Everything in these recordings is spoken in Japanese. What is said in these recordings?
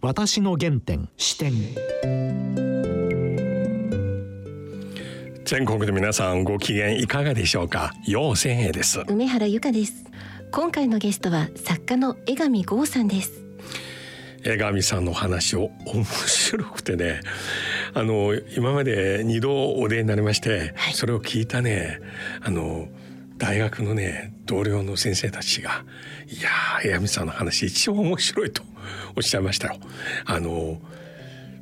私の原点視点。全国の皆さんご機嫌いかがでしょうか？陽千恵です。梅原由香です。今回のゲストは作家の江上剛さんです。江上さんの話を面白くてね。あの今まで二度お出になりまして、はい、それを聞いたね。あの大学のね同僚の先生たちが「いや江上さんの話一番面白い」とおっしゃいましたよ。あの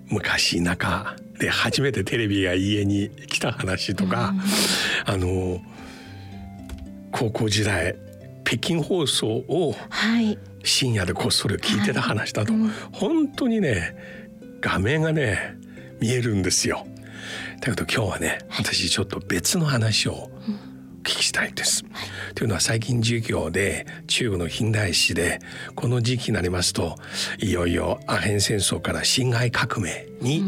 昔田舎で初めてテレビが家に来た話とか、あの高校時代北京放送を深夜でこっそり聞いてた話だと、はい、本当にね画面がね見えるんですよ。だけど今日はね私ちょっと別の話を聞きしたいです。はい、というのは最近授業で中国の近代史でこの時期になりますといよいよアヘン戦争から辛亥革命に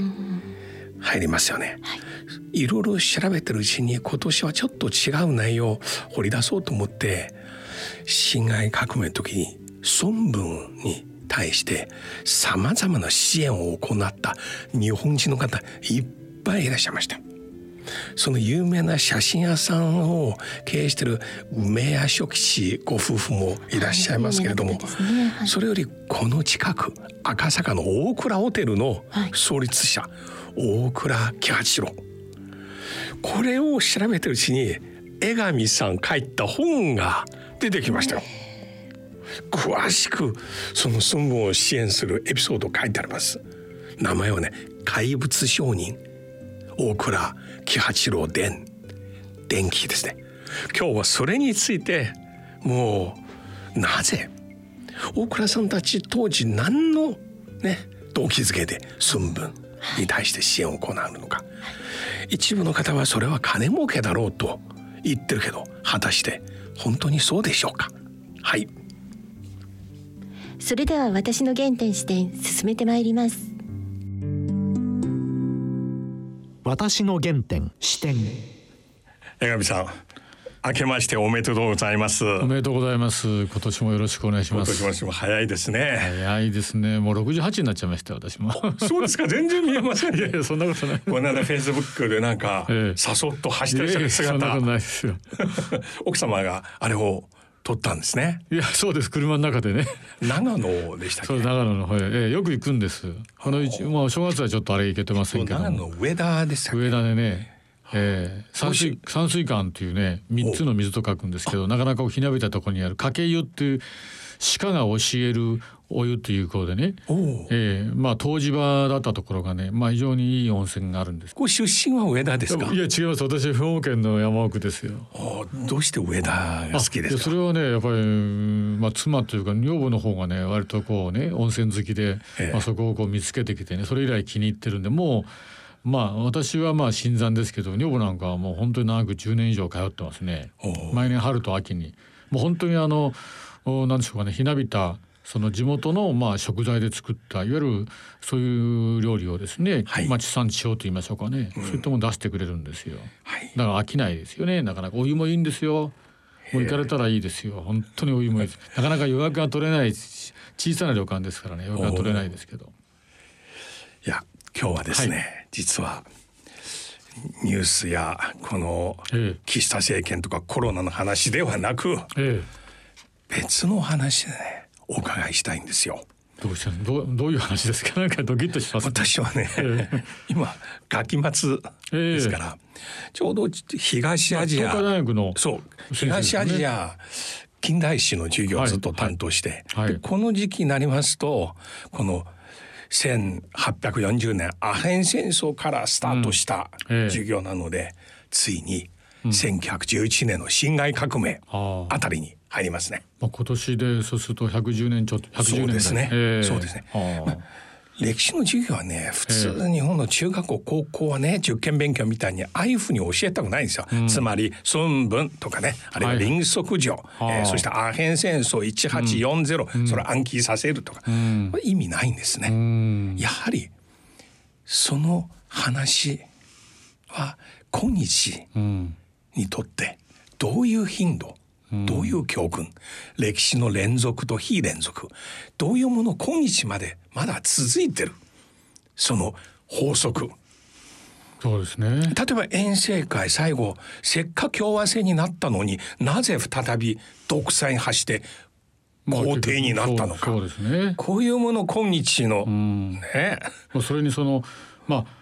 入りますよね。はい、いろいろ調べてるうちに今年はちょっと違う内容を掘り出そうと思って辛亥革命の時に孫文に対してさまざまな支援を行った日本人の方いっぱいいらっしゃいました。その有名な写真屋さんを経営してる梅屋書吉ご夫婦もいらっしゃいますけれども、はい、それよりこの近く赤坂の大倉ホテルの創立者、はい、大倉喜八郎これを調べてるうちに江上さん書いた本が出てきましたよ。詳しくその孫文を支援するエピソード書いてあります。名前はね怪物商人大倉喜八郎伝電気ですね。今日はそれについてもうなぜ大倉さんたち当時何のね動機づけで寸分に対して支援を行うのか。一部の方はそれは金儲けだろうと言ってるけど果たして本当にそうでしょうか。はい。それでは私の原点視点進めてまいります。私の原点視点江上さん明けましておめでとうございます。おめでとうございます。今年もよろしくお願いします。今年も早いですね。早いですね。もう六十八になっちゃいました私も。そうですか。全然見えません いやいやそんなことない。この間フェイスブックでなんか、ええ、さそっと走ってる姿、そんなことないですよ。奥様があれを撮ったんですね。いやそうです車の中でね。長野でしたそう長野の方へ、えー、よく行くんです。この一まあ正月はちょっとあれ行けてませんけど長野上田でした上田でね。えー、山水山水館っていうね三つの水と書くんですけどなかなかひなびたところにある掛湯っていう鹿が教えるお湯ということでね、えー、まあ湯治場だったところがね、まあ、非常にいい温泉があるんです。こ出身は上田ですか？いや違います。私兵庫県の山奥ですよ。どうして上田が好きですか？それはねやっぱりまあ妻というか女房の方がね割とこうね温泉好きで、えまあそこをこう見つけてきてねそれ以来気に入ってるんでもう。まあ私はまあ新参ですけど女房なんかはもう本当に長く10年以上通ってますね毎年春と秋にもう本当にあのなんでしょうかねひなびたその地元のまあ食材で作ったいわゆるそういう料理をですね、はい、まあ地産地消と言いましょうかね、うん、そういったもの出してくれるんですよ、はい、だから飽きないですよね。なかなかお湯もいいんですよ。もう行かれたらいいですよ。本当にお湯もいいです。なかなか予約が取れない小さな旅館ですからね。予約が取れないですけど。いや今日はですね、はい、実はニュースやこの岸田政権とかコロナの話ではなく、ええ、別の話でねお伺いしたいんですよ。どうしたどうどういう話ですか？なんかドキッとします、私はね、えー、今ガキ末ですから、えー、ちょうど東アジア、のそう、東アジア近代史の授業をずっと担当して、はい。はい、この時期になりますとこの1840年アヘン戦争からスタートした授業なので、うん。えー、ついに1911年の辛亥革命あたりに入りますね。まあ、今年でそうすると110年ちょっと110年ですね。そうですね。まあ。歴史の授業はね普通日本の中学校高校はね受験勉強みたいにああいうふうに教えたくないんですよ、うん、つまり孫文とかねあるいは林則上、はい、えー、そしてアヘン戦争1840、うん、それ暗記させるとか、うん、意味ないんですね、やはりその話は今日にとってどういう頻度どういう教訓、歴史の連続と非連続。どういうもの今日までまだ続いてる？その法則そうですね。例えば遠征会最後せっかく共和制になったのになぜ再び独裁に走って皇帝になったのか、そうですね。こういうもの今日の、ね。それにそのまあ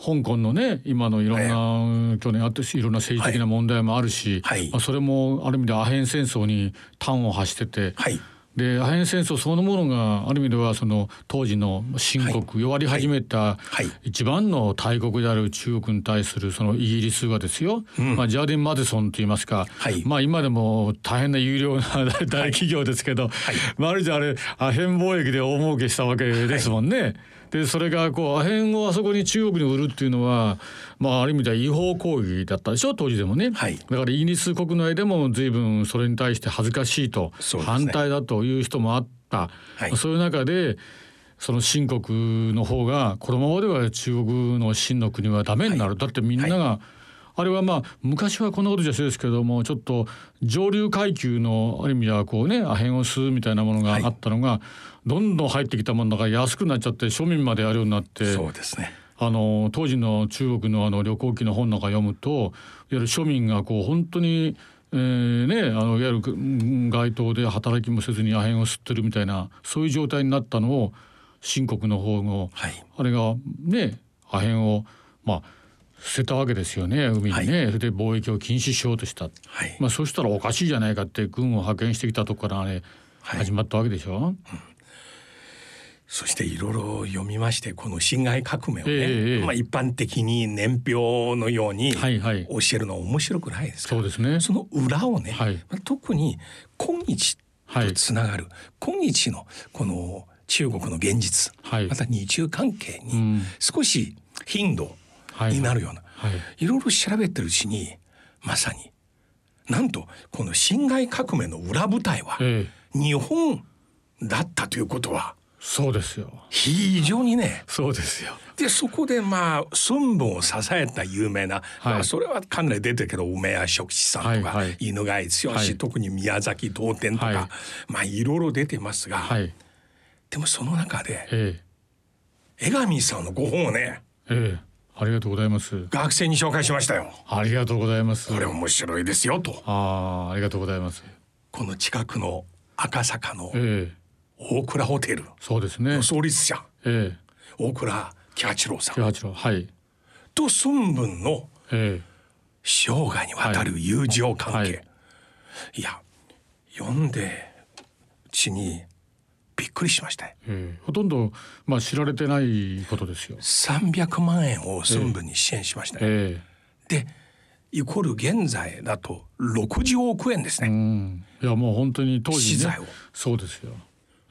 香港のね今のいろんな、去年あっていろんな政治的な問題もあるし、はい。まあ、それもある意味でアヘン戦争に端を発してて、はい。でアヘン戦争そのものがある意味ではその当時の新国、はい弱り始めたはい。一番の大国である中国に対するそのイギリスがですよ、まあ、ジャーディン・マディソンといいますか、はい。まあ今でも大変な有料な 大企業ですけど、まあ、あるじゃあれアヘン貿易で大儲けしたわけですもんね。でそれがこうアヘンをあそこに中国に売るっていうのは、まあ、ある意味では違法行為だったでしょ？当時でもね、はい。だからイギリス国内でも随分それに対して恥ずかしいと、ね。反対だという人もあった、はい。そういう中でその新国の方がこのままでは中国の真の国はダメになる、だってみんなが、あれはまあ昔はこんなことじゃそうですけどもちょっと上流階級のある意味ではこうねアヘンを吸うみたいなものがあったのが、どんどん入ってきたものだから安くなっちゃって庶民までやるようになって。そうですねあの当時の中国のあの旅行記の本なんか読むといわゆる庶民がこう本当に、えーね、あのいわゆるうん街頭で働きもせずにアヘンを吸ってるみたいなそういう状態になったのを新国の方の、はいあれがねアヘンをまあ捨てたわけですよね海にね、はい。それで貿易を禁止しようとした、はい。まあ、そしたらおかしいじゃないかって軍を派遣してきたとこからあれはい。始まったわけでしょ？そしていろいろ読みましてこの辛亥革命をね、ええええ。まあ、一般的に年表のようにはいはい。教えるのは面白くないですか？そうですね。その裏をね、はい。まあ特に今日とつながる、今日のこの中国の現実、はい。また日中関係にうん。少し頻度はいになるような、はい。いろいろ調べてるうちにまさになんとこの辛亥革命の裏舞台はええ。日本だったということはそうですよ。非常にね。そうですよ。でそこでまあ孫文を支えた有名な、はい。まあ、それはかなり出てるけど梅谷食子さんとか、はいはい。犬飼剛、はい。特に宮崎東天とか、はい。まあいろいろ出てますが、はい。でもその中でえ江上さんのご本をねえええありがとうございます。学生に紹介しましたよ。ありがとうございます。これ面白いですよとああありがとうございます。この近くの赤坂のええ大倉ホテルそうですねの。創立者ええ大倉喜八郎さん九八郎はい。と孫文のええ生涯にわたる友情関係、はいい、や読んでうちにびっくりしましたよええほとんどまあ知られてないことですよ。300万円を孫文に支援しましたよ、えでイコール現在だと60億円ですえうね、ん。いやもう本当に当時ね資材を。そうですよ。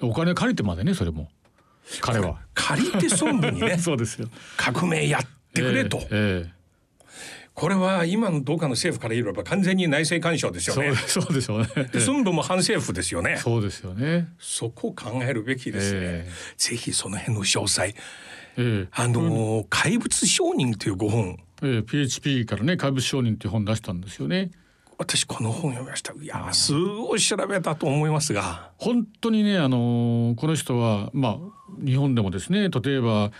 お金借りてまでねそれも彼は。借りて孫文にね そうですよ。革命やってくれと、えええこれは今のどうかの政府から言えば完全に内政干渉ですよね。えそうそうでしょうね。で孫文も反政府ですよね。そうですよね。そこを考えるべきですね、えぜひその辺の詳細。ええ。あの、怪物商人というご本。ええ PHP からね怪物商人っていう本出したんですよね。私この本読みました。いやすごい調べたと思いますが。本当にねあのこの人はまあ日本でもですね例えば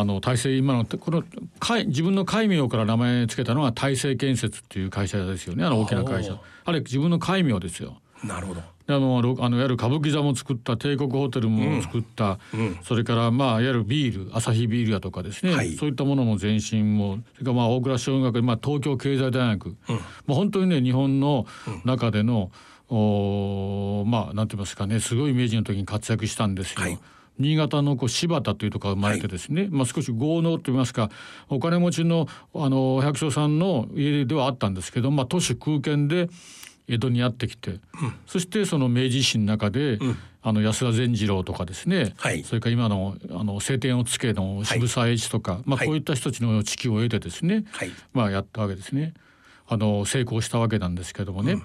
あの大成今のこの会自分の戒名から名前つけたのが大成建設っていう会社ですよね。あの大きな会社。あれ自分の戒名ですよ。なるほど。であのろあのいわゆる歌舞伎座も作った帝国ホテルも作った、それからまあいわゆるビールアサヒビールやとかですね、はい。そういったものの前身もそれからまあ大蔵小学まあ東京経済大学、まあ本当にね日本の中での、おーまあなんて言いますかねすごいイメージの時に活躍したんですよ。はい新潟のこう柴田というところが生まれてですね、まあ少し豪農といいますかお金持ちのあの百姓さんの家ではあったんですけど、まあ都市空間で江戸にやってきて、そしてその明治維新の中で、あの安田善次郎とかですね、はい。それから今のあの晴天をつけの渋沢栄一とか、まあはいこういった人たちの知識を得てですね、はい。まあやったわけですね。あの成功したわけなんですけどもね。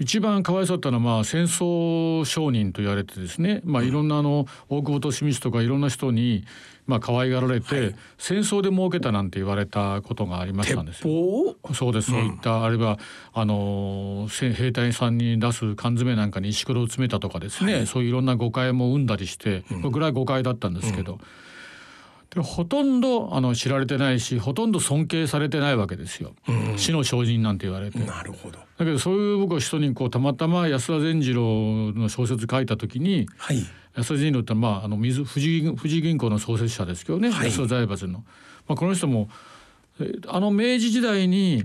一番かわいそうだったのはまあ戦争商人と言われてですね、まあ、いろんなあの大久保利通とかいろんな人にまあ可愛がられて、はい、戦争で儲けたなんて言われたことがありましたんですよ。そうです、そういった、うん、あるいはあの兵隊さんに出す缶詰なんかに石ころを詰めたとかですね、はい、そういういろんな誤解も生んだりして、うん、ぐらい誤解だったんですけど。うんでほとんどあの知られてないしほとんど尊敬されてないわけですよ、うん、死の精進なんて言われて。なるほど。だけどそういう僕は人にこうたまたま安田善次郎の小説書いた時に、はい、安田善次郎ってまああの水富士富士銀行の創設者ですけどね、はい、安田財閥の、まあ、この人もあの明治時代に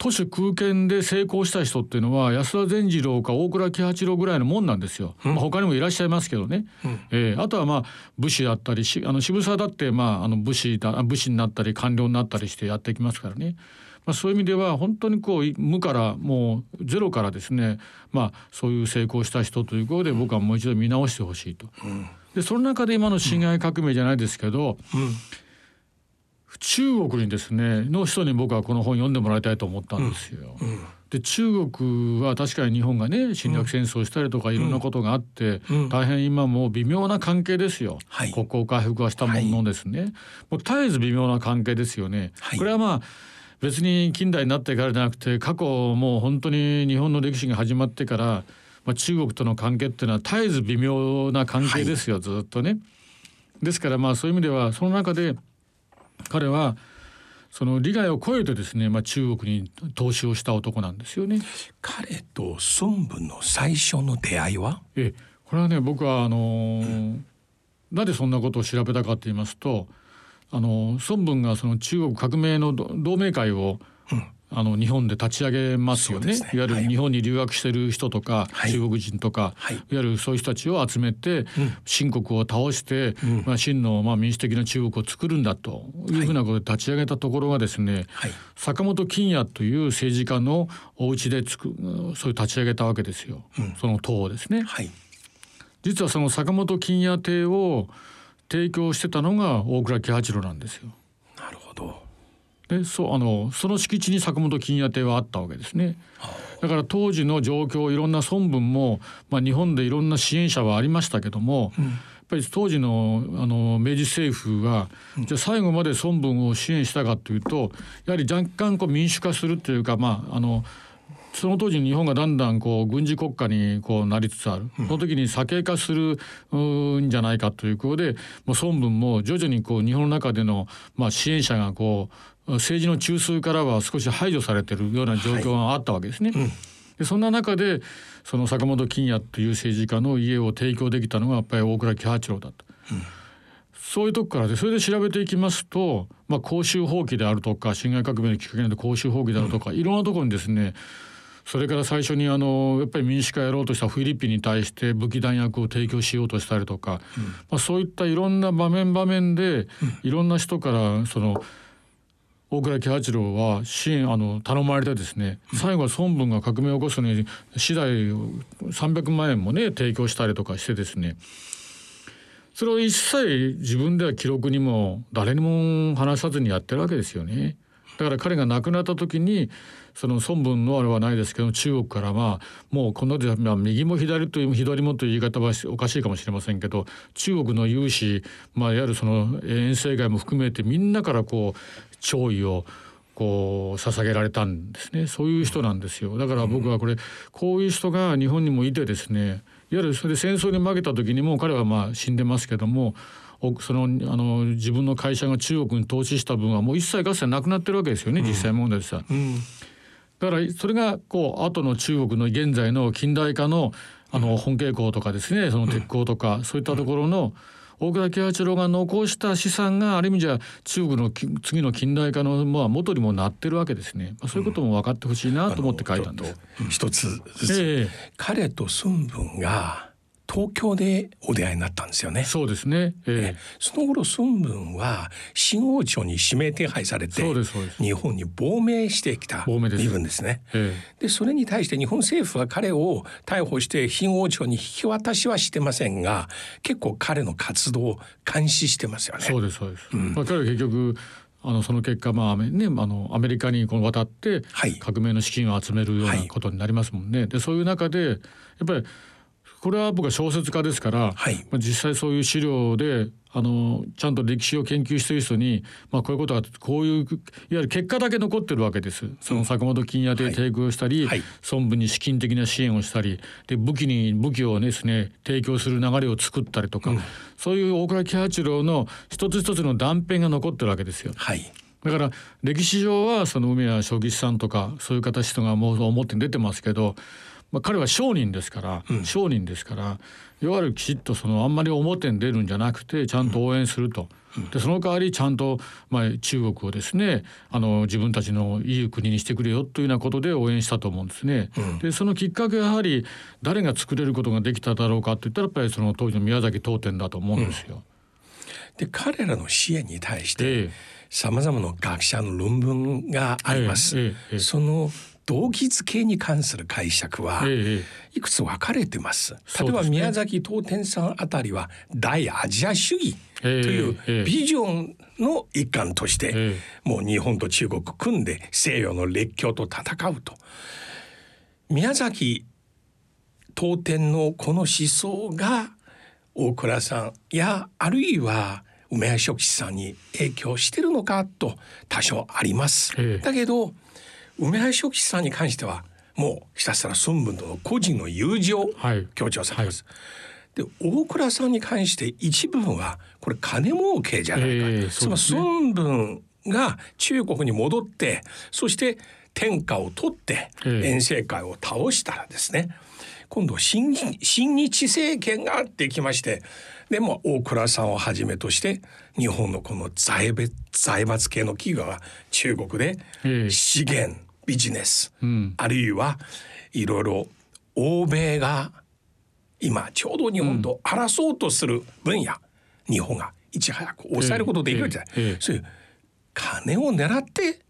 都市空間で成功した人っていうのは安田善次郎か大倉喜八郎ぐらいのもんなんですよ。まあ、他にもいらっしゃいますけどね。うん、えー、あとはまあ武士だったりしあの渋沢だってまああの武士だ武士になったり官僚になったりしてやっていきますからね。まあ、そういう意味では本当にこう無からもうゼロからですね、まあ、そういう成功した人ということで僕はもう一度見直してほしいと。うん、でその中で今の辛亥革命じゃないですけど、うん中国にですね。の人に僕はこの本読んでもらいたいと思ったんですよ。うんうん、で中国は確かに日本がね侵略戦争したりとかいろんなことがあって、うん、大変今も微妙な関係ですよ、はい、国交回復はしたもののですね、はい、もう絶えず微妙な関係ですよね。はい、これはまあ別に近代になってからじゃなくて過去もう本当に日本の歴史が始まってから、まあ、中国との関係っていうのは絶えず微妙な関係ですよ、ずっとね。ですからまあそういう意味ではその中で彼はその利害を超えてですね、まあ、中国に投資をした男なんですよね。彼と孫文の最初の出会いは？えこれはね僕はあのーうん、なぜそんなことを調べたかと言いますとあの孫文がその中国革命の同盟会をあの日本で立ち上げますよね、ね、いわゆる日本に留学してる人とか、はい、中国人とか、はい、いわゆるそういう人たちを集めて、秦国を倒して、うん、まあ、真のまあ民主的な中国を作るんだというふうなことで立ち上げたところがですね、はい、坂本金也という政治家のお家でつくそういう立ち上げたわけですよ、うん、その党をですね。実はその坂本金也邸を提供してたのが大倉喜八郎なんですよ。なるほどでそうあのその敷地に坂本金也邸はあったわけですね。だから当時の状況いろんな孫文も、まあ、日本でいろんな支援者はありましたけども、うん、やっぱり当時のあの明治政府が、うん、じゃあ最後まで孫文を支援したかというとやはり若干こう民主化するというかまああのその当時日本がだんだんこう軍事国家にこうなりつつある、その時に左傾化するんじゃないかということでもう孫文も徐々にこう日本の中でのまあ支援者がこう政治の中枢からは少し排除されてるような状況があったわけですね。はいうん、でそんな中でその坂本金也という政治家の家を提供できたのがやっぱり大倉喜八郎だと。うん。そういうとこからでそれで調べていきますと、まあ、公衆放棄であるとか辛亥革命のきっかけになって公衆放棄であるとか、うん、いろんなところにですねそれから最初にあのやっぱり民主化やろうとしたフィリピンに対して武器弾薬を提供しようとしたりとか、うん、まあ、そういったいろんな場面場面で、いろんな人からその大倉喜八郎は支援あの頼まれてですね最後は孫文が革命を起こすのに次第300万円もね提供したりとかしてですね。それを一切自分では記録にも誰にも話さずにやってるわけですよね。だから彼が亡くなった時にその孫文のあれはないですけど中国からまあもうこので、まあ、右も左という左もという言い方はおかしいかもしれませんけど中国の有志、まあ、いわゆるその遠征外も含めてみんなからこう弔意をこう捧げられたんですね。そういう人なんですよ。だから僕はこれこういう人が日本にもいてですねいわゆるそれで戦争に負けた時にも彼はまあ死んでますけどもそのあの自分の会社が中国に投資した分はもう一切合切なくなってるわけですよね、実際問題でさ、うん、だからそれがこう後の中国の現在の近代化のあの本傾向とかですねその鉄鋼とか、そういったところの大倉喜八郎が残した資産がある意味じゃ中国の次の近代化のまあ元にもなってるわけですね、まあ、そういうことも分かってほしいなと思って書いたんです。一つずつ、えー、彼と孫文が東京でお出会いになったんですよね。そうですね。えー、その頃孫文は新王朝に指名手配されて日本に亡命してきた身分ですね。えー、でそれに対して日本政府は彼を逮捕して新王朝に引き渡しはしてませんが結構彼の活動を監視してますよね。そうですそうです。うん、まあ彼は結局あのその結果まあねあのアメリカにこの渡ってはい革命の資金を集めるようなことになりますもんね。でそういう中でやっぱりこれは僕は小説家ですから、はい。まあ、実際そういう資料であのちゃんと歴史を研究している人に、まあ、こういうことがこういういわゆる結果だけ残ってるわけです。その坂本金屋で提供したり、はい。孫文に資金的な支援をしたりで武器に武器をですね提供する流れを作ったりとか、そういう大倉喜八郎の一つ一つの断片が残ってるわけですよ。はい。だから歴史上はその梅谷正吉さんとかそういう方人がもう表に出てますけど、まあ、彼は商人ですから、商人ですからいわゆるきちっとそのあんまり表に出るんじゃなくてちゃんと応援すると。でその代わりちゃんと、まあ、中国をですねあの自分たちのいい国にしてくれよというようなことで応援したと思うんですね。でそのきっかけはやはり誰が作れることができただろうかって言ったらやっぱりその当時の宮崎東天だと思うんですよ。で彼らの支援に対しえてえさまざまな学者の論文があります。ええええその動機づけに関する解釈はいくつ分かれてます。例えば宮崎東天さんあたりは大アジア主義というええビジョンの一環として、ええもう日本と中国組んで西洋の列強と戦うと。宮崎東天のこの思想が大倉さんやあるいは梅谷食士さんに影響してるのかと多少あります。ええだけど梅谷食士さんに関してはもうひたすら孫文との個人の友情はい。強調されます。で大倉さんに関して一部分はこれ金儲けじゃないか、ええつまり孫文が中国に戻ってそして天下を取ってええ。遠征会を倒したらですね今度新新日政権ができましてでも大倉さんをはじめとして日本のこの財閥系の企業が中国でええ。資源ビジネス、うん。あるいはいろいろ欧米が今ちょうど日本と争おうとする分野、日本がいち早く抑えることできるじゃない、ええええそういう金を狙って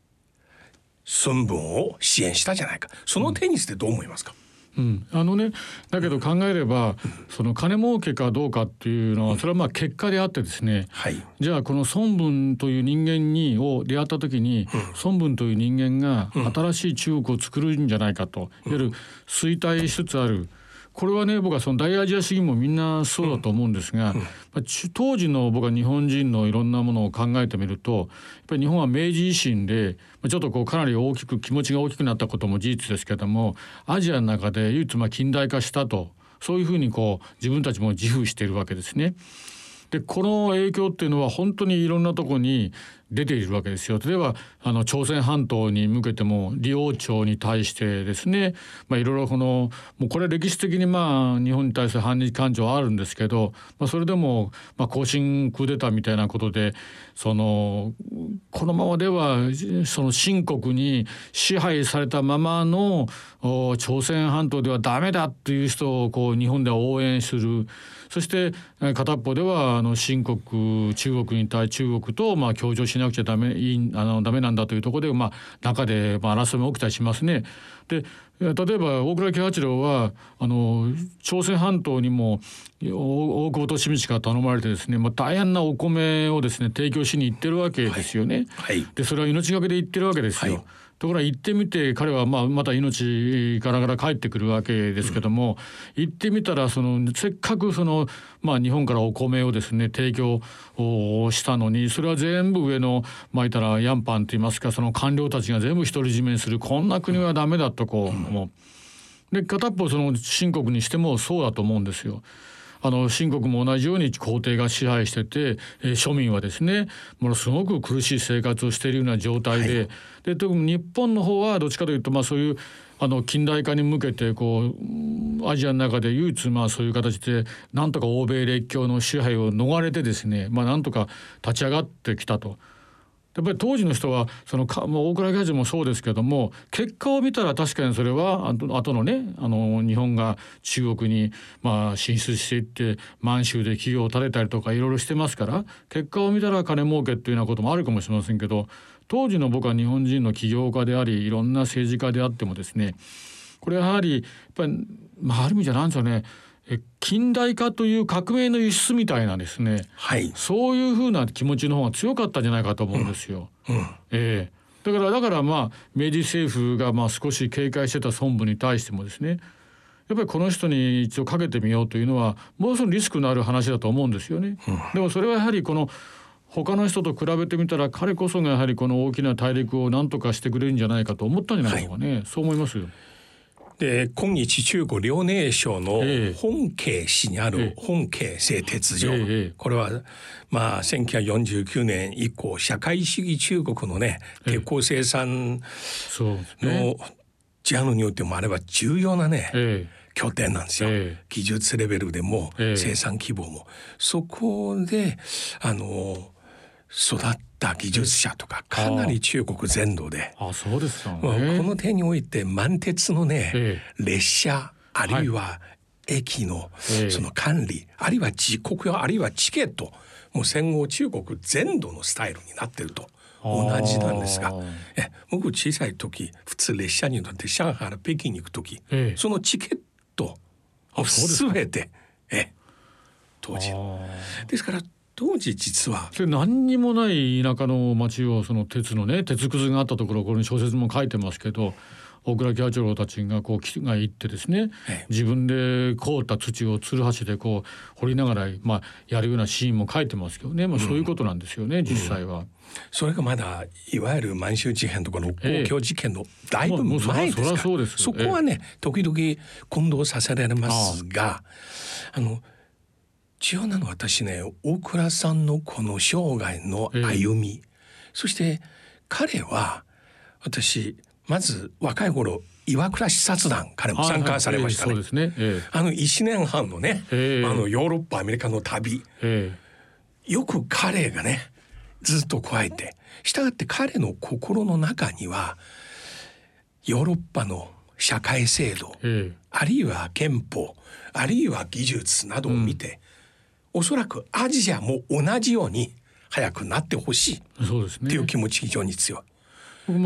孫文を支援したじゃないか。その点についてどう思いますか、うん、あのねだけど考えればその金儲けかどうかっていうのはそれはまあ結果であってですねはい。じゃあこの孫文という人間にを出会った時に、孫文という人間が新しい中国を作るんじゃないかと、いわゆる衰退しつつあるこれはね僕はその大アジア主義もみんなそうだと思うんですが、まあち当時の僕は日本人のいろんなものを考えてみるとやっぱり日本は明治維新でまあちょっとこうかなり大きく気持ちが大きくなったことも事実ですけどもアジアの中で唯一まあ近代化したとそういうふうにこう自分たちも自負しているわけですね。でこの影響っていうのは本当にいろんなところに出ているわけですよ。例えばあの朝鮮半島に向けても李王朝に対してですね、まあ、いろいろこのもうこれ歴史的にまあ日本に対する反日感情はあるんですけど、まあ、それでもまあ更新クーデターみたいなことでそのこのままではその清国に支配されたままの朝鮮半島ではダメだっていう人をこう日本では応援するそしてえー片っぽではあの新国中国に対中国とまあ協調しなくちゃダメいいあのダメなんだというところでまあ中でまあ争いも起きたりしますね。でえー例えば大倉喜八郎はあの朝鮮半島にもお大久保利通から頼まれてですね、まあ、大変なお米をですね提供しに行ってるわけですよね。はいでそれは命がけで言ってるわけですよ。はいところが行ってみて彼はまあまた命からがら帰ってくるわけですけども、行ってみたらそのせっかくその、まあ、日本からお米をですね提供をしたのにそれは全部上のまあ言ったらヤンパンといいますかその官僚たちが全部独り占めにするこんな国はダメだとこう思う。で片っぽその新国にしてもそうだと思うんですよ。あの新国も同じように皇帝が支配してて、えー庶民はですねものすごく苦しい生活をしているような状態で,、で特に日本の方はどっちかというとまあそういうあの近代化に向けてこううんアジアの中で唯一まあそういう形でなんとか欧米列強の支配を逃れてですねまあなんとか立ち上がってきたと。やっぱり当時の人はそのかもう大倉喜八もそうですけども結果を見たら確かにそれはあと後のねあの日本が中国にまあ進出していって満州で企業を建てたりとかいろいろしてますから結果を見たら金儲けっていうようなこともあるかもしれませんけど当時の僕は日本人の起業家でありいろんな政治家であってもですねこれやはりやっぱり、まあ、ある意味じゃなんですよね。近代化という革命の輸出みたいなですね、はい、そういうふうな気持ちの方が強かったんじゃないかと思うんですよ。うん。うん、えー、だからだからまあ明治政府がまあ少し警戒してた孫部に対してもですね。やっぱりこの人に一応かけてみようというのはもうそのリスクのある話だと思うんですよね。うん、でもそれはやはりこの他の人と比べてみたら彼こそがやはりこの大きな大陸を何とかしてくれるんじゃないかと思ったんじゃないかね、はい、そう思いますよ。で今日中国遼寧省の本慶市にある本慶製鉄所、えー、これはまあ1949年以降社会主義中国のね鉄鋼生産のジャンルによってもあれば重要なね、えー拠点なんですよ、え技術レベルでも、生産規模も。そこであの育った技術者とかかなり中国全土で。あそうですか、ね、この点において満鉄のね、ええ、列車あるいは駅のその管理、あるいは時刻あるいはチケットもう戦後中国全土のスタイルになってると。同じなんですがえ僕小さい時普通列車に乗って上海から北京に行く時、ええ、そのチケットを全てえ当時。ですから当時実は。何にもない田舎の町をその鉄のね鉄くずがあったところこれに小説も書いてますけど大倉喜八郎たちがこうが行ってですね、自分で凍った土をつるはしでこう掘りながら、まあ、やるようなシーンも書いてますけどね、まあ、そういうことなんですよね、うん、実際は。それがまだいわゆる満州事変とかの公共事件のだいぶ前ですか？ら、そそこはね時々混同させられますがあの重要なのは私ね大倉さんのこの生涯の歩み、えー、そして彼は私まず若い頃岩倉視察団彼も参加されましたね。はいはいえー、あの1年半のね、えー、あのヨーロッパアメリカの旅、よく彼がねずっと加えてしたがって彼の心の中にはヨーロッパの社会制度、あるいは憲法あるいは技術などを見て、おそらくアジアも同じように早くなってほしいっていう気持ち非常に強い。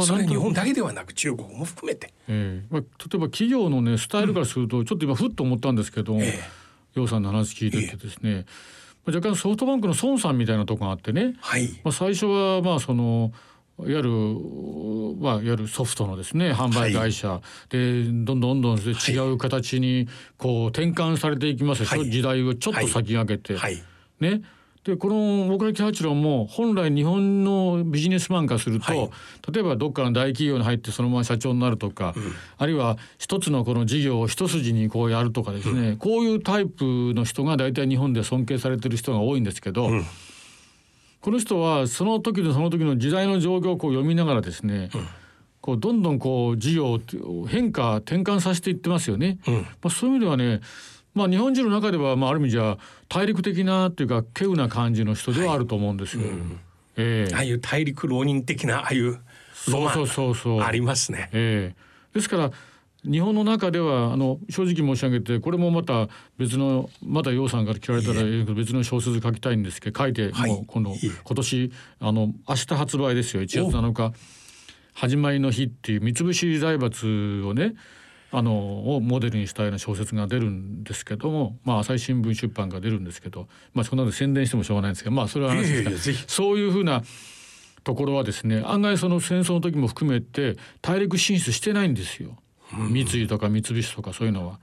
それ日本だけではなく中国も含めて、えーまあ、例えば企業のねスタイルからすると、ちょっと今ふっと思ったんですけど、えー、楊さんの話聞いててですね、えー、若干ソフトバンクの孫さんみたいなとこがあってね、はい、まあ、最初はまあそのいわゆる、まあ、いわゆるソフトのですね販売会社、はい、でどんどんどんどん違う形にこう転換されていきますでしょ、はい、時代をちょっと先駆けて、はい、ね。でこの大倉喜八郎も本来日本のビジネスマン化すると、はい、例えばどっかの大企業に入ってそのまま社長になるとか、うん、あるいは一つのこの事業を一筋にこうやるとかですね、うん、こういうタイプの人が大体日本で尊敬されてる人が多いんですけど、うん、この人はその時のその時の時代の状況をこう読みながらですね、こうどんどんこう事業を変化転換させていってますよね。まあ、そういう意味ではねまあ、日本人の中では、まあ、ある意味じゃ大陸的なっていうか稀有な感じの人ではあると思うんですよ。はいうん、えー、ああいう大陸浪人的なああいうロマンありますね。えー、ですから日本の中ではあの正直申し上げてこれもまた別のまた楊さんから聞かれたら別の小説書きたいんですけど書いて、もうこの今年あの明日発売ですよ。1月7日「始まりの日」っていう三菱財閥をねあのをモデルにしたような小説が出るんですけども、まあ、朝日新聞出版が出るんですけど、まあ、そんなの宣伝してもしょうがないんですけど、まあ、それは話ですがそういうふうなところはですね案外その戦争の時も含めて大陸進出してないんですよ。三井とか三菱とかそういうのは。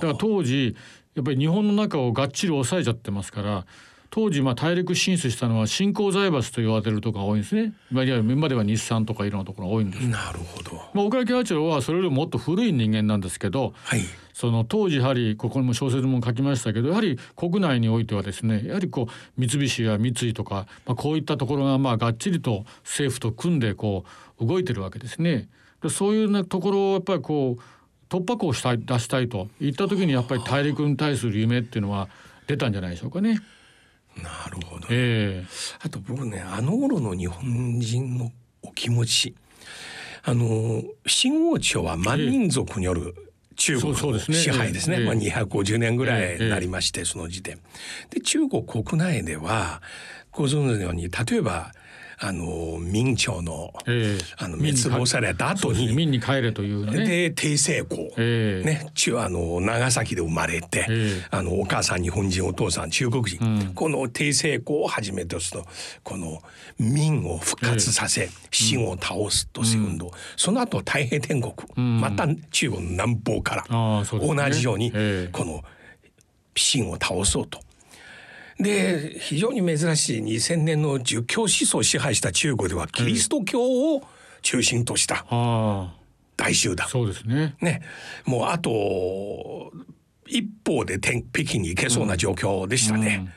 だから当時やっぱり日本の中をがっちり抑えちゃってますから当時まあ大陸進出したのは新興財閥と言われてるとこが多いんですね。まあ、今では日産とかいろんなところが多いんです。なるほど。まあ岡田八郎はそれよりももっと古い人間なんですけど、はい、その当時やはりここにも小説も書きましたけどやはり国内においてはですねやはりこう三菱や三井とか、まあ、こういったところがまあがっちりと政府と組んでこう動いてるわけですね。でそういう、ね、ところをやっぱりこう突破口をしたい出したいといった時にやっぱり大陸に対する夢っていうのは出たんじゃないでしょうかね。なるほど、えー、あと僕ねあの頃の日本人のお気持ち。あの新王朝は満民族による中国の支配ですね、えー、まあ、250年ぐらいになりまして、その時点。で中国国内ではご存知のように例えばあの明朝の,、ええ。あの滅亡された後に、民に帰れというね。で帝政公、ええ。ね、中あの長崎で生まれて、ええ。あのお母さん日本人お父さん中国人、この帝政公をはじめとするとこの民を復活させ、秦を倒すという運動、その後太平天国、また中国の南方からね。同じように、ええ。この秦を倒そうと。で非常に珍しい2000年の儒教思想を支配した中国ではキリスト教を中心としたあ大集団。あ、そうですね。ね、もうあと一方で天北京に行けそうな状況でしたね。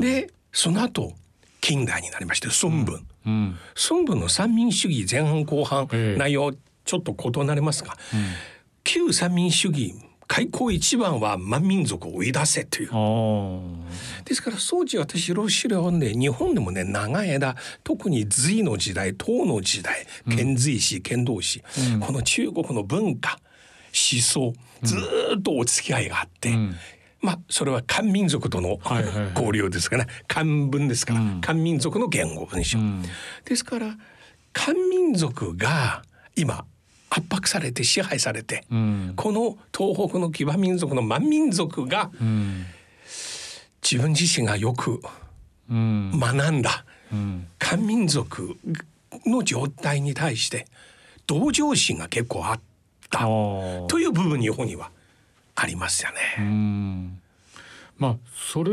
でその後近代になりまして孫文、うん。孫文の三民主義前半後半、ええ。内容ちょっと異なりますが、旧三民主義開口一番は満民族を追い出せという。ですから当時私ロシア読んで日本でもね長い間特に隋の時代唐の時代遣隋使遣唐使、この中国の文化思想ずーっとお付き合いがあって、まあそれは漢民族との交流ですからね漢文ですから、漢民族の言語文章、ですから漢民族が今圧迫されて支配されて、うん。この東北の騎馬民族の満民族がうん。自分自身がよくうん。学んだうん。漢民族の状態に対して同情心が結構あった。という部分日本にはありますようね。んまあそれ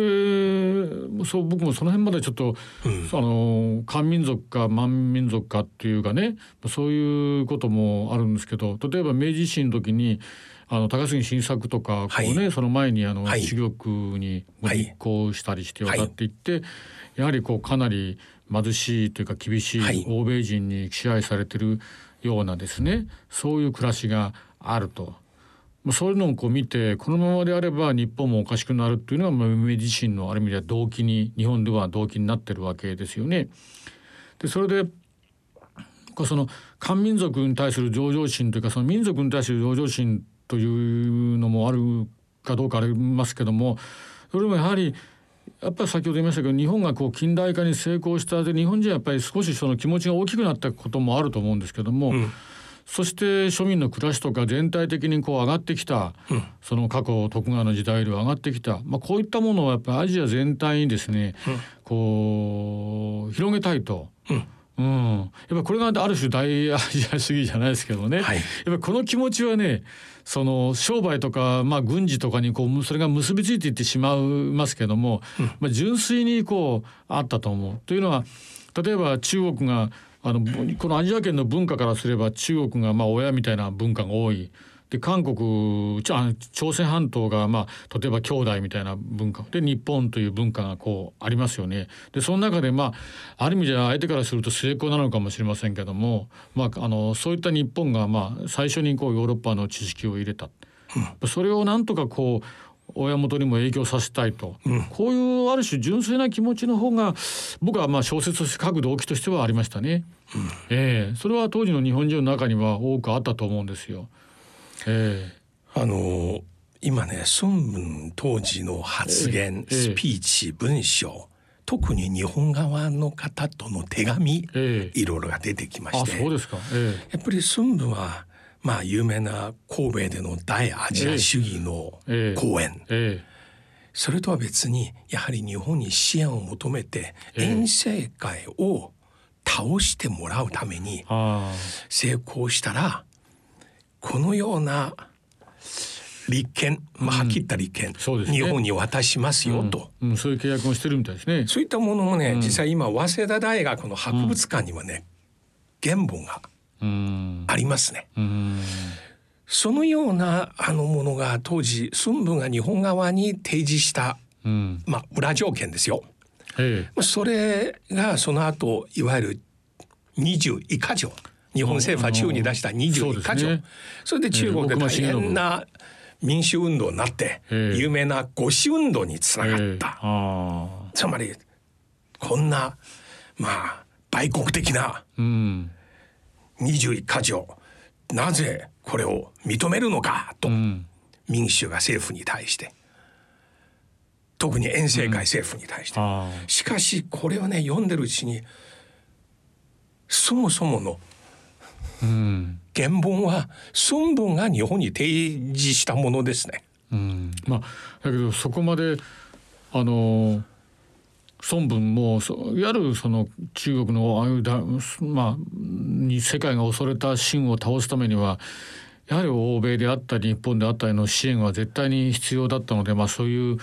そう僕もその辺までちょっと、あの漢民族か満民族かっていうかねそういうこともあるんですけど例えば明治維新の時にあの高杉晋作とかこうね、はいその前にあの、はい。珠玉にはい立候補したりして渡っていって、やはりこうかなり貧しいというか厳しはいい。欧米人に支配されてるようなですねそういう暮らしがあると。まあそういうのをこう見てこのままであれば日本もおかしくなるっていうのがまあ明治維新のある意味では動機に日本では動機になってるわけですよね。でそれでその漢民族に対する上場心というかその民族に対する上場心というのもあるかどうかありますけどもそれもやはりやっぱり先ほど言いましたけど日本がこう近代化に成功したで日本人はやっぱり少しその気持ちが大きくなったこともあると思うんですけども、そして庶民の暮らしとか全体的にこう上がってきた、その過去徳川の時代より上がってきた、まあ、こういったものをやっぱりアジア全体にですね、こう広げたいと。うん、やっぱこれがある種大アジア主義じゃないですけどね、はい。やっぱりこの気持ちはねその商売とか、まあ、軍事とかにこうそれが結びついていってしまいますけども、まあ、純粋にこうあったと思う。というのは例えば中国があのぶこのアジア圏の文化からすれば中国がまあ親みたいな文化が多い。で韓国朝鮮半島がまあ例えば兄弟みたいな文化で日本という文化がこうありますよね。でその中でまあある意味じゃ相手からすると成功なのかもしれませんけども、まあ、あのそういった日本がまあ最初にこうヨーロッパの知識を入れた、それをなんとかこう親元にも影響させたいと、こういうある種純粋な気持ちの方が僕はまあ小説として書く動機としてはありましたね。ええ。それは当時の日本人の中には多くあったと思うんですよ。えあの今ね孫文当時の発言、ええ。スピーチ文章特に日本側の方との手紙、ええ。いろいろが出てきまして。そうですか。え。やっぱり孫文はまあ有名な神戸での大アジア主義のええ。講演、ええ。それとは別にやはり日本に支援を求めてええ。遠征会を倒してもらうためにあ成功したらこのような立憲、まあ、はっきり言った立憲、そうですね。日本に渡しますあ、よと、うん、うん。そういう契約もしてるみたいですね。そういったものもね、うん。実際今早稲田大学の博物館にはね、原本がうんありますね。うん。そのようなあのものが当時孫文が日本側に提示した、うん。まあ、裏条件ですよ。それがその後いわゆる21か条。日本政府は中に出した21か条、そうですね。それで中国で大変な民主運動になって、ええ有名な五四運動につながった、つまりこんなまあ売国的なうん21か条なぜこれを認めるのかと、うん。民主が政府に対して。特に遠征会政府に対して、あしかしこれをね読んでるうちにそもそもの原本は孫文が日本に提示したものですね。うん、まあだけどそこまであの孫文もいわゆるその中国のああいうだ、まあ、に世界が恐れた秦を倒すためにはやはり欧米であったり日本であったりの支援は絶対に必要だったので、まあ、そういう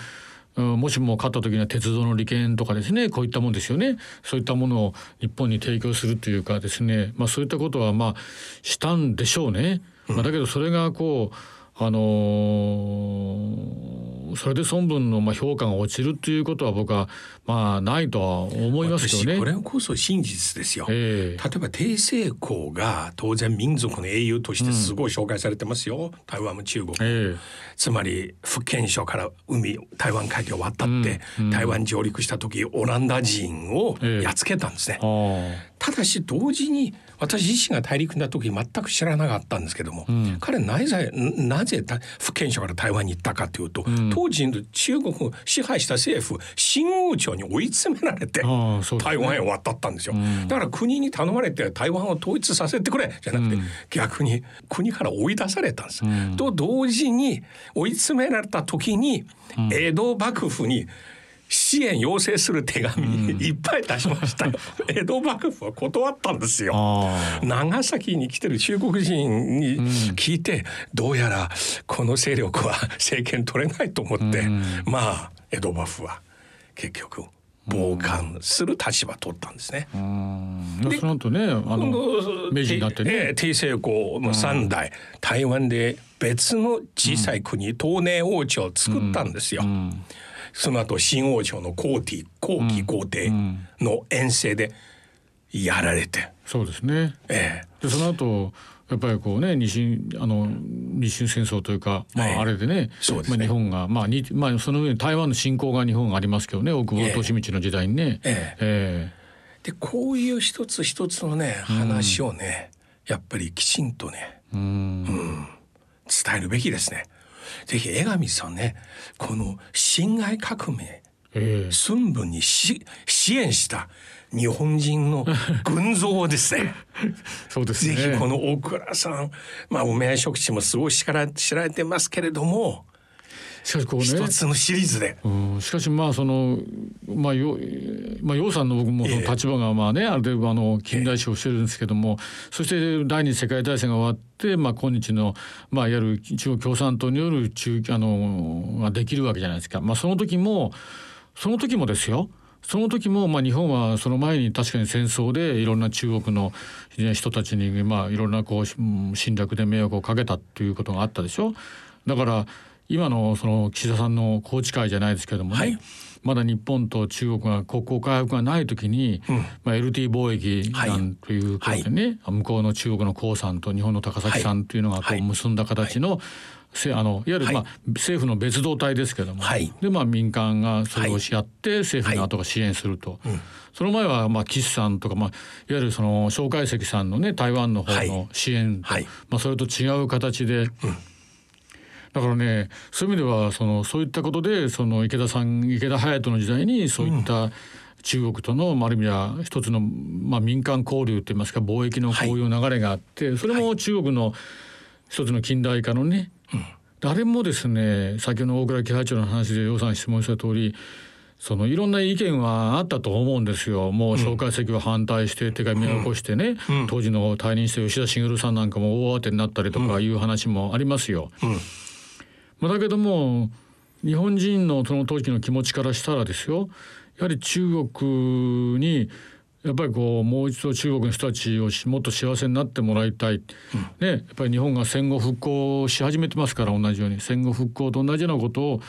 もしも勝った時には鉄道の利権とかですねこういったものですよねそういったものを日本に提供するというかですね、まあ、そういったことはまあしたんでしょうね。まあ、だけどそれがこうあのー、それで孫文のまあ評価が落ちるということは僕はまあないとは思いますけどね。これこそ真実ですよ。えー、例えば帝政公が当然民族の英雄としてすごい紹介されてますよ、うん、台湾も中国、えー、つまり福建省から海台湾海峡を渡って、うん、台湾上陸した時オランダ人をやっつけたんですね。えー、ただし同時に私自身が大陸になった時全く知らなかったんですけども、うん、彼なぜなぜ福建省から台湾に行ったかというと、うん、当時の中国を支配した政府新王朝に追い詰められて、ね、台湾へ渡ったんですよ、うん、だから国に頼まれて台湾を統一させてくれじゃなくて、逆に国から追い出されたんです。と同時に追い詰められた時に江戸幕府に支援要請する手紙いっぱい出しました。江戸幕府は断ったんですよ。長崎に来てる中国人に聞いて、どうやらこの勢力は政権取れないと思って、うん、まあ江戸幕府は結局傍観する立場を取ったんですね。でその後ねあの明治になってね。帝政公の三代台湾で別の小さい国、東寧王朝を作ったんですよ。その後新王朝の皇帝後期皇帝の遠征でやられて、うん、そうですね、ええ、でその後やっぱりこうね日清あの日清戦争というか、まあ、あれでねはい、まあ、日本が、まあにまあ、その上に台湾の侵攻が日本がありますけどね奥保利道の時代にね。ええ。ええ、でこういう一つ一つのね話をね、うん、やっぱりきちんとね、うん、うん、伝えるべきですね。ぜひ江上さんねこの辛亥革命、えー、寸分にし支援した日本人の 群像をですね そうですね。ぜひこの大倉さんまあ梅屋食地もすごい知られてますけれどもしかしこうね一つのシリーズで、うん、しかしまあそのまあよまあ楊さんの僕もその立場がまあね、えー、ある程度あの近代史をしてるんですけども、えー、そして第二次世界大戦が終わってまあ今日のまあいわゆる中国共産党による中あのができるわけじゃないですか。まあその時もその時もですよ。その時もまあ日本はその前に確かに戦争でいろんな中国の人たちにまあいろんなこう侵略で迷惑をかけたということがあったでしょ。だから今のその岸田さんの宏池会じゃないですけどもね、はい、まだ日本と中国が国交回復がない時に、うん、まあ、LT 貿易なんということでね、はい、向こうの中国の江さんと日本の高崎さんというのがこう結んだ形の、せあのいわゆる、まあ政府の別動隊ですけども、でまあ民間がそれをし合って政府の後が支援すると、その前はまあ岸さんとか、まあ、いわゆるその蒋介石さんのね台湾の方の支援と、まあ、それと違う形で、うんだからねそういう意味ではそのそういったことでその池田さん池田隼人の時代にそういった、中国との、あ、る意味は一つの、まあ、民間交流といいますか貿易のこういう流れがあって、はい、それも中国の一つの近代化のね、はい、誰もですね先ほどの大倉喜八長の話で楊さん質問した通りそのいろんな意見はあったと思うんですよ。もう蒋介石は反対して手紙を起こしてね、うん、当時の退任した吉田茂さんなんかも大慌てになったりとかいう話もありますよ。うんまあ、だけども日本人のその当時の気持ちからしたらですよ。やはり中国にやっぱりこうもう一度中国の人たちをもっと幸せになってもらいたい、うん、ね、やっぱり日本が戦後復興し始めてますから同じように。戦後復興と同じようなことを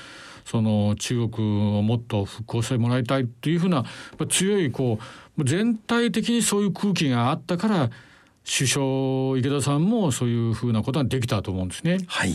その中国をもっと復興してもらいたいというふうな強いこう全体的にそういう空気があったから首相池田さんもそういうふうなことができたと思うんですね。はい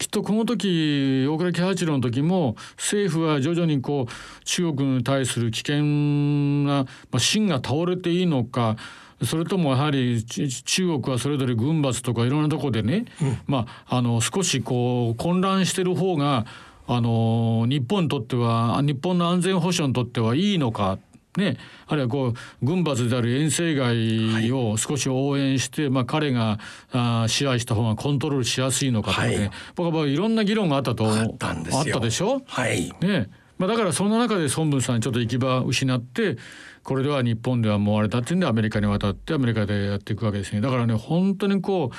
きっとこの時大倉喜八郎の時も政府は徐々にこう中国に対する危険な、まあ、芯が倒れていいのかそれともやはり中国はそれぞれ軍閥とかいろんなとこでね、うん、まあ、あの少しこう混乱してる方があの日本にとっては日本の安全保障にとってはいいのかね、あるいはこう軍閥である遠征外を少し応援して、はい、まあ、彼があ支配した方がコントロールしやすいのかとかね、はい、僕はいろんな議論があったとあったでしょ、はい。ね。まあ、だからその中で孫文さんちょっと行き場を失ってこれでは日本ではもうあれだっていうんでアメリカに渡ってアメリカでやっていくわけですね。だからね本当にこう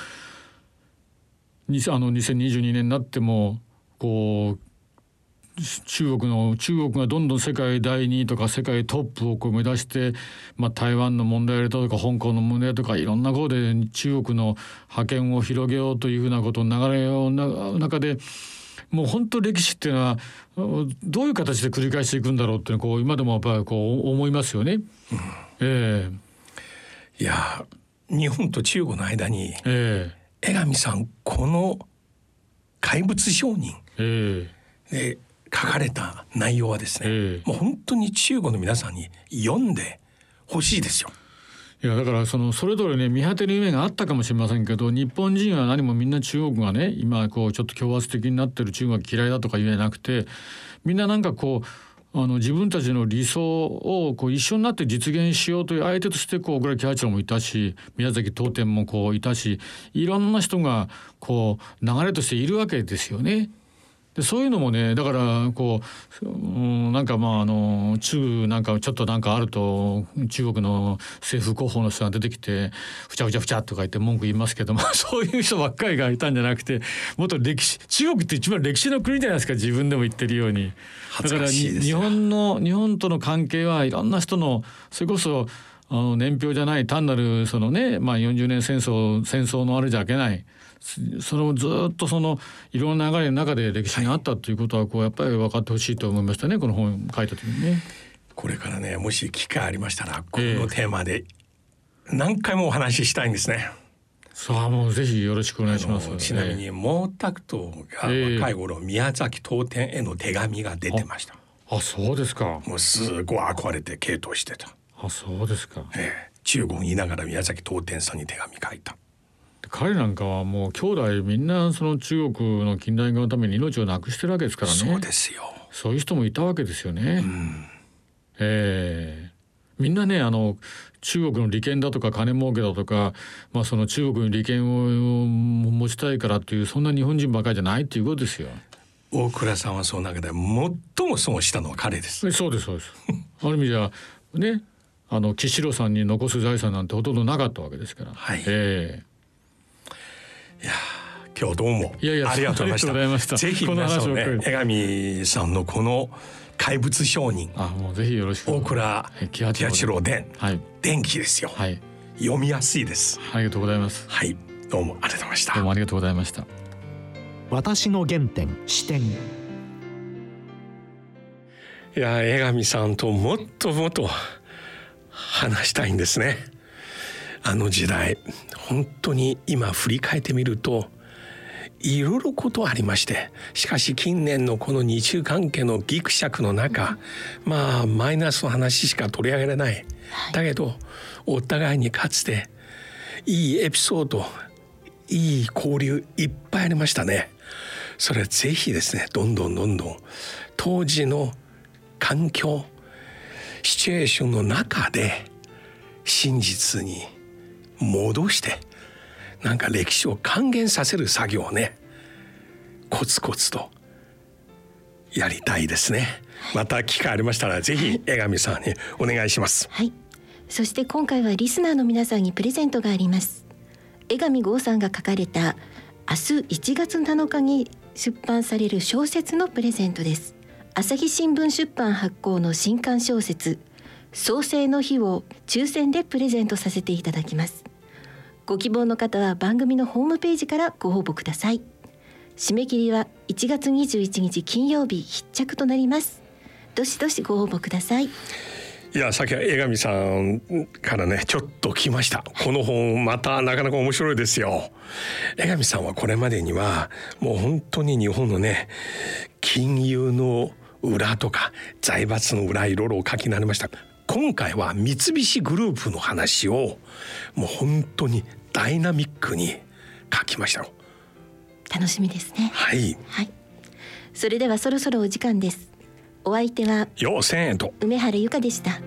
あの2022年になってもこう中国の中国がどんどん世界第2位とか世界トップをこう目指して、まあ、台湾の問題とか香港の問題とかいろんなことで中国の覇権を広げようというふうなことの流れの中でもう本当歴史っていうのはどういう形で繰り返していくんだろうっていうこう今でもやっぱりこう思いますよね。うん、えー、いや日本と中国の間に、えー、江上さんこの怪物商人、えー、で書かれた内容はですね、えー、もう本当に中国の皆さんに読んでほしいですよ。いやだからそのそれぞれね見果てる夢があったかもしれませんけど日本人は何もみんな中国がね今こうちょっと強圧的になってる中国が嫌いだとか言えなくてみんななんかこうあの自分たちの理想をこう一緒になって実現しようという相手としてこう小倉喜八郎もいたし宮崎東天もこういたしいろんな人がこう流れとしているわけですよね。でそういうのもねだからこう、うん、なんかまああの中なんかちょっとなんかあると中国の政府広報の人が出てきてふちゃふちゃふちゃとか言って文句言いますけどもそういう人ばっかりがいたんじゃなくてもっと歴史中国って一番歴史の国じゃないですか自分でも言ってるように。だから日本の日本との関係はいろんな人のそれこそあの年表じゃない単なるそのね、まあ、40年戦争戦争のあれじゃいけない。それをずっとそのいろんな流れの中で歴史があったということはこうやっぱり分かってほしいと思いましたねこの本書いた時にね。これからねもし機会ありましたらこのテーマで何回もお話ししたいんですね。さあもうぜひよろしくお願いします。ちなみに毛沢東が若い頃、宮崎東店への手紙が出てました。あそうですか。もうすごい憧れて傾倒してた。あそうですか。ええ、中国にいながら宮崎東店さんに手紙書いた。彼なんかはもう兄弟みんなその中国の近代化のために命をなくしてるわけですからねそうですよそういう人もいたわけですよね、うん、えー、みんなねあの中国の利権だとか金儲けだとか、まあ、その中国に利権を持ちたいからっていうそんな日本人ばかりじゃないっていうことですよ。大倉さんはその中で最も損したのは彼です。そうですそうです。ある意味じゃねあの岸路さんに残す財産なんてほとんどなかったわけですから。はい、えーいや今日どうもいやいやありがとうございました。ぜひ皆さんね江上さんのこの怪物商人あもうぜひよろしく。大倉喜八郎伝、はい、電気ですよ、はい、読みやすいです。ありがとうございます。はい。どうもありがとうございました。どうもありがとうございました。私の原点視点いや江上さんともっともっと話したいんですねあの時代本当に今振り返ってみるといろいろことありましてしかし近年のこの日中関係のギクシャクの中まあマイナスの話しか取り上げられない、だけどお互いにかつていいエピソードいい交流いっぱいありましたね。それぜひですねどんどんどんどん当時の環境シチュエーションの中で真実に戻してなんか歴史を還元させる作業をねコツコツとやりたいですね。また機会ありましたらぜひ江上さんにお願いします。はい。そして今回はリスナーの皆さんにプレゼントがあります。江上剛さんが書かれた明日1月7日に出版される小説のプレゼントです。朝日新聞出版発行の新刊小説創世の日を抽選でプレゼントさせていただきます。ご希望の方は番組のホームページからご応募ください。締め切りは1月21日金曜日必着となります。どしどしご応募ください。いやさっき江上さんからねちょっと来ました。この本またなかなか面白いですよ。江上さんはこれまでにはもう本当に日本のね金融の裏とか財閥の裏いろいろお書きになりました。今回は三菱グループの話をもう本当にダイナミックに書きましたよ楽しみですね。はい、はい、それではそろそろお時間です。お相手はよ千円と。梅原由香でした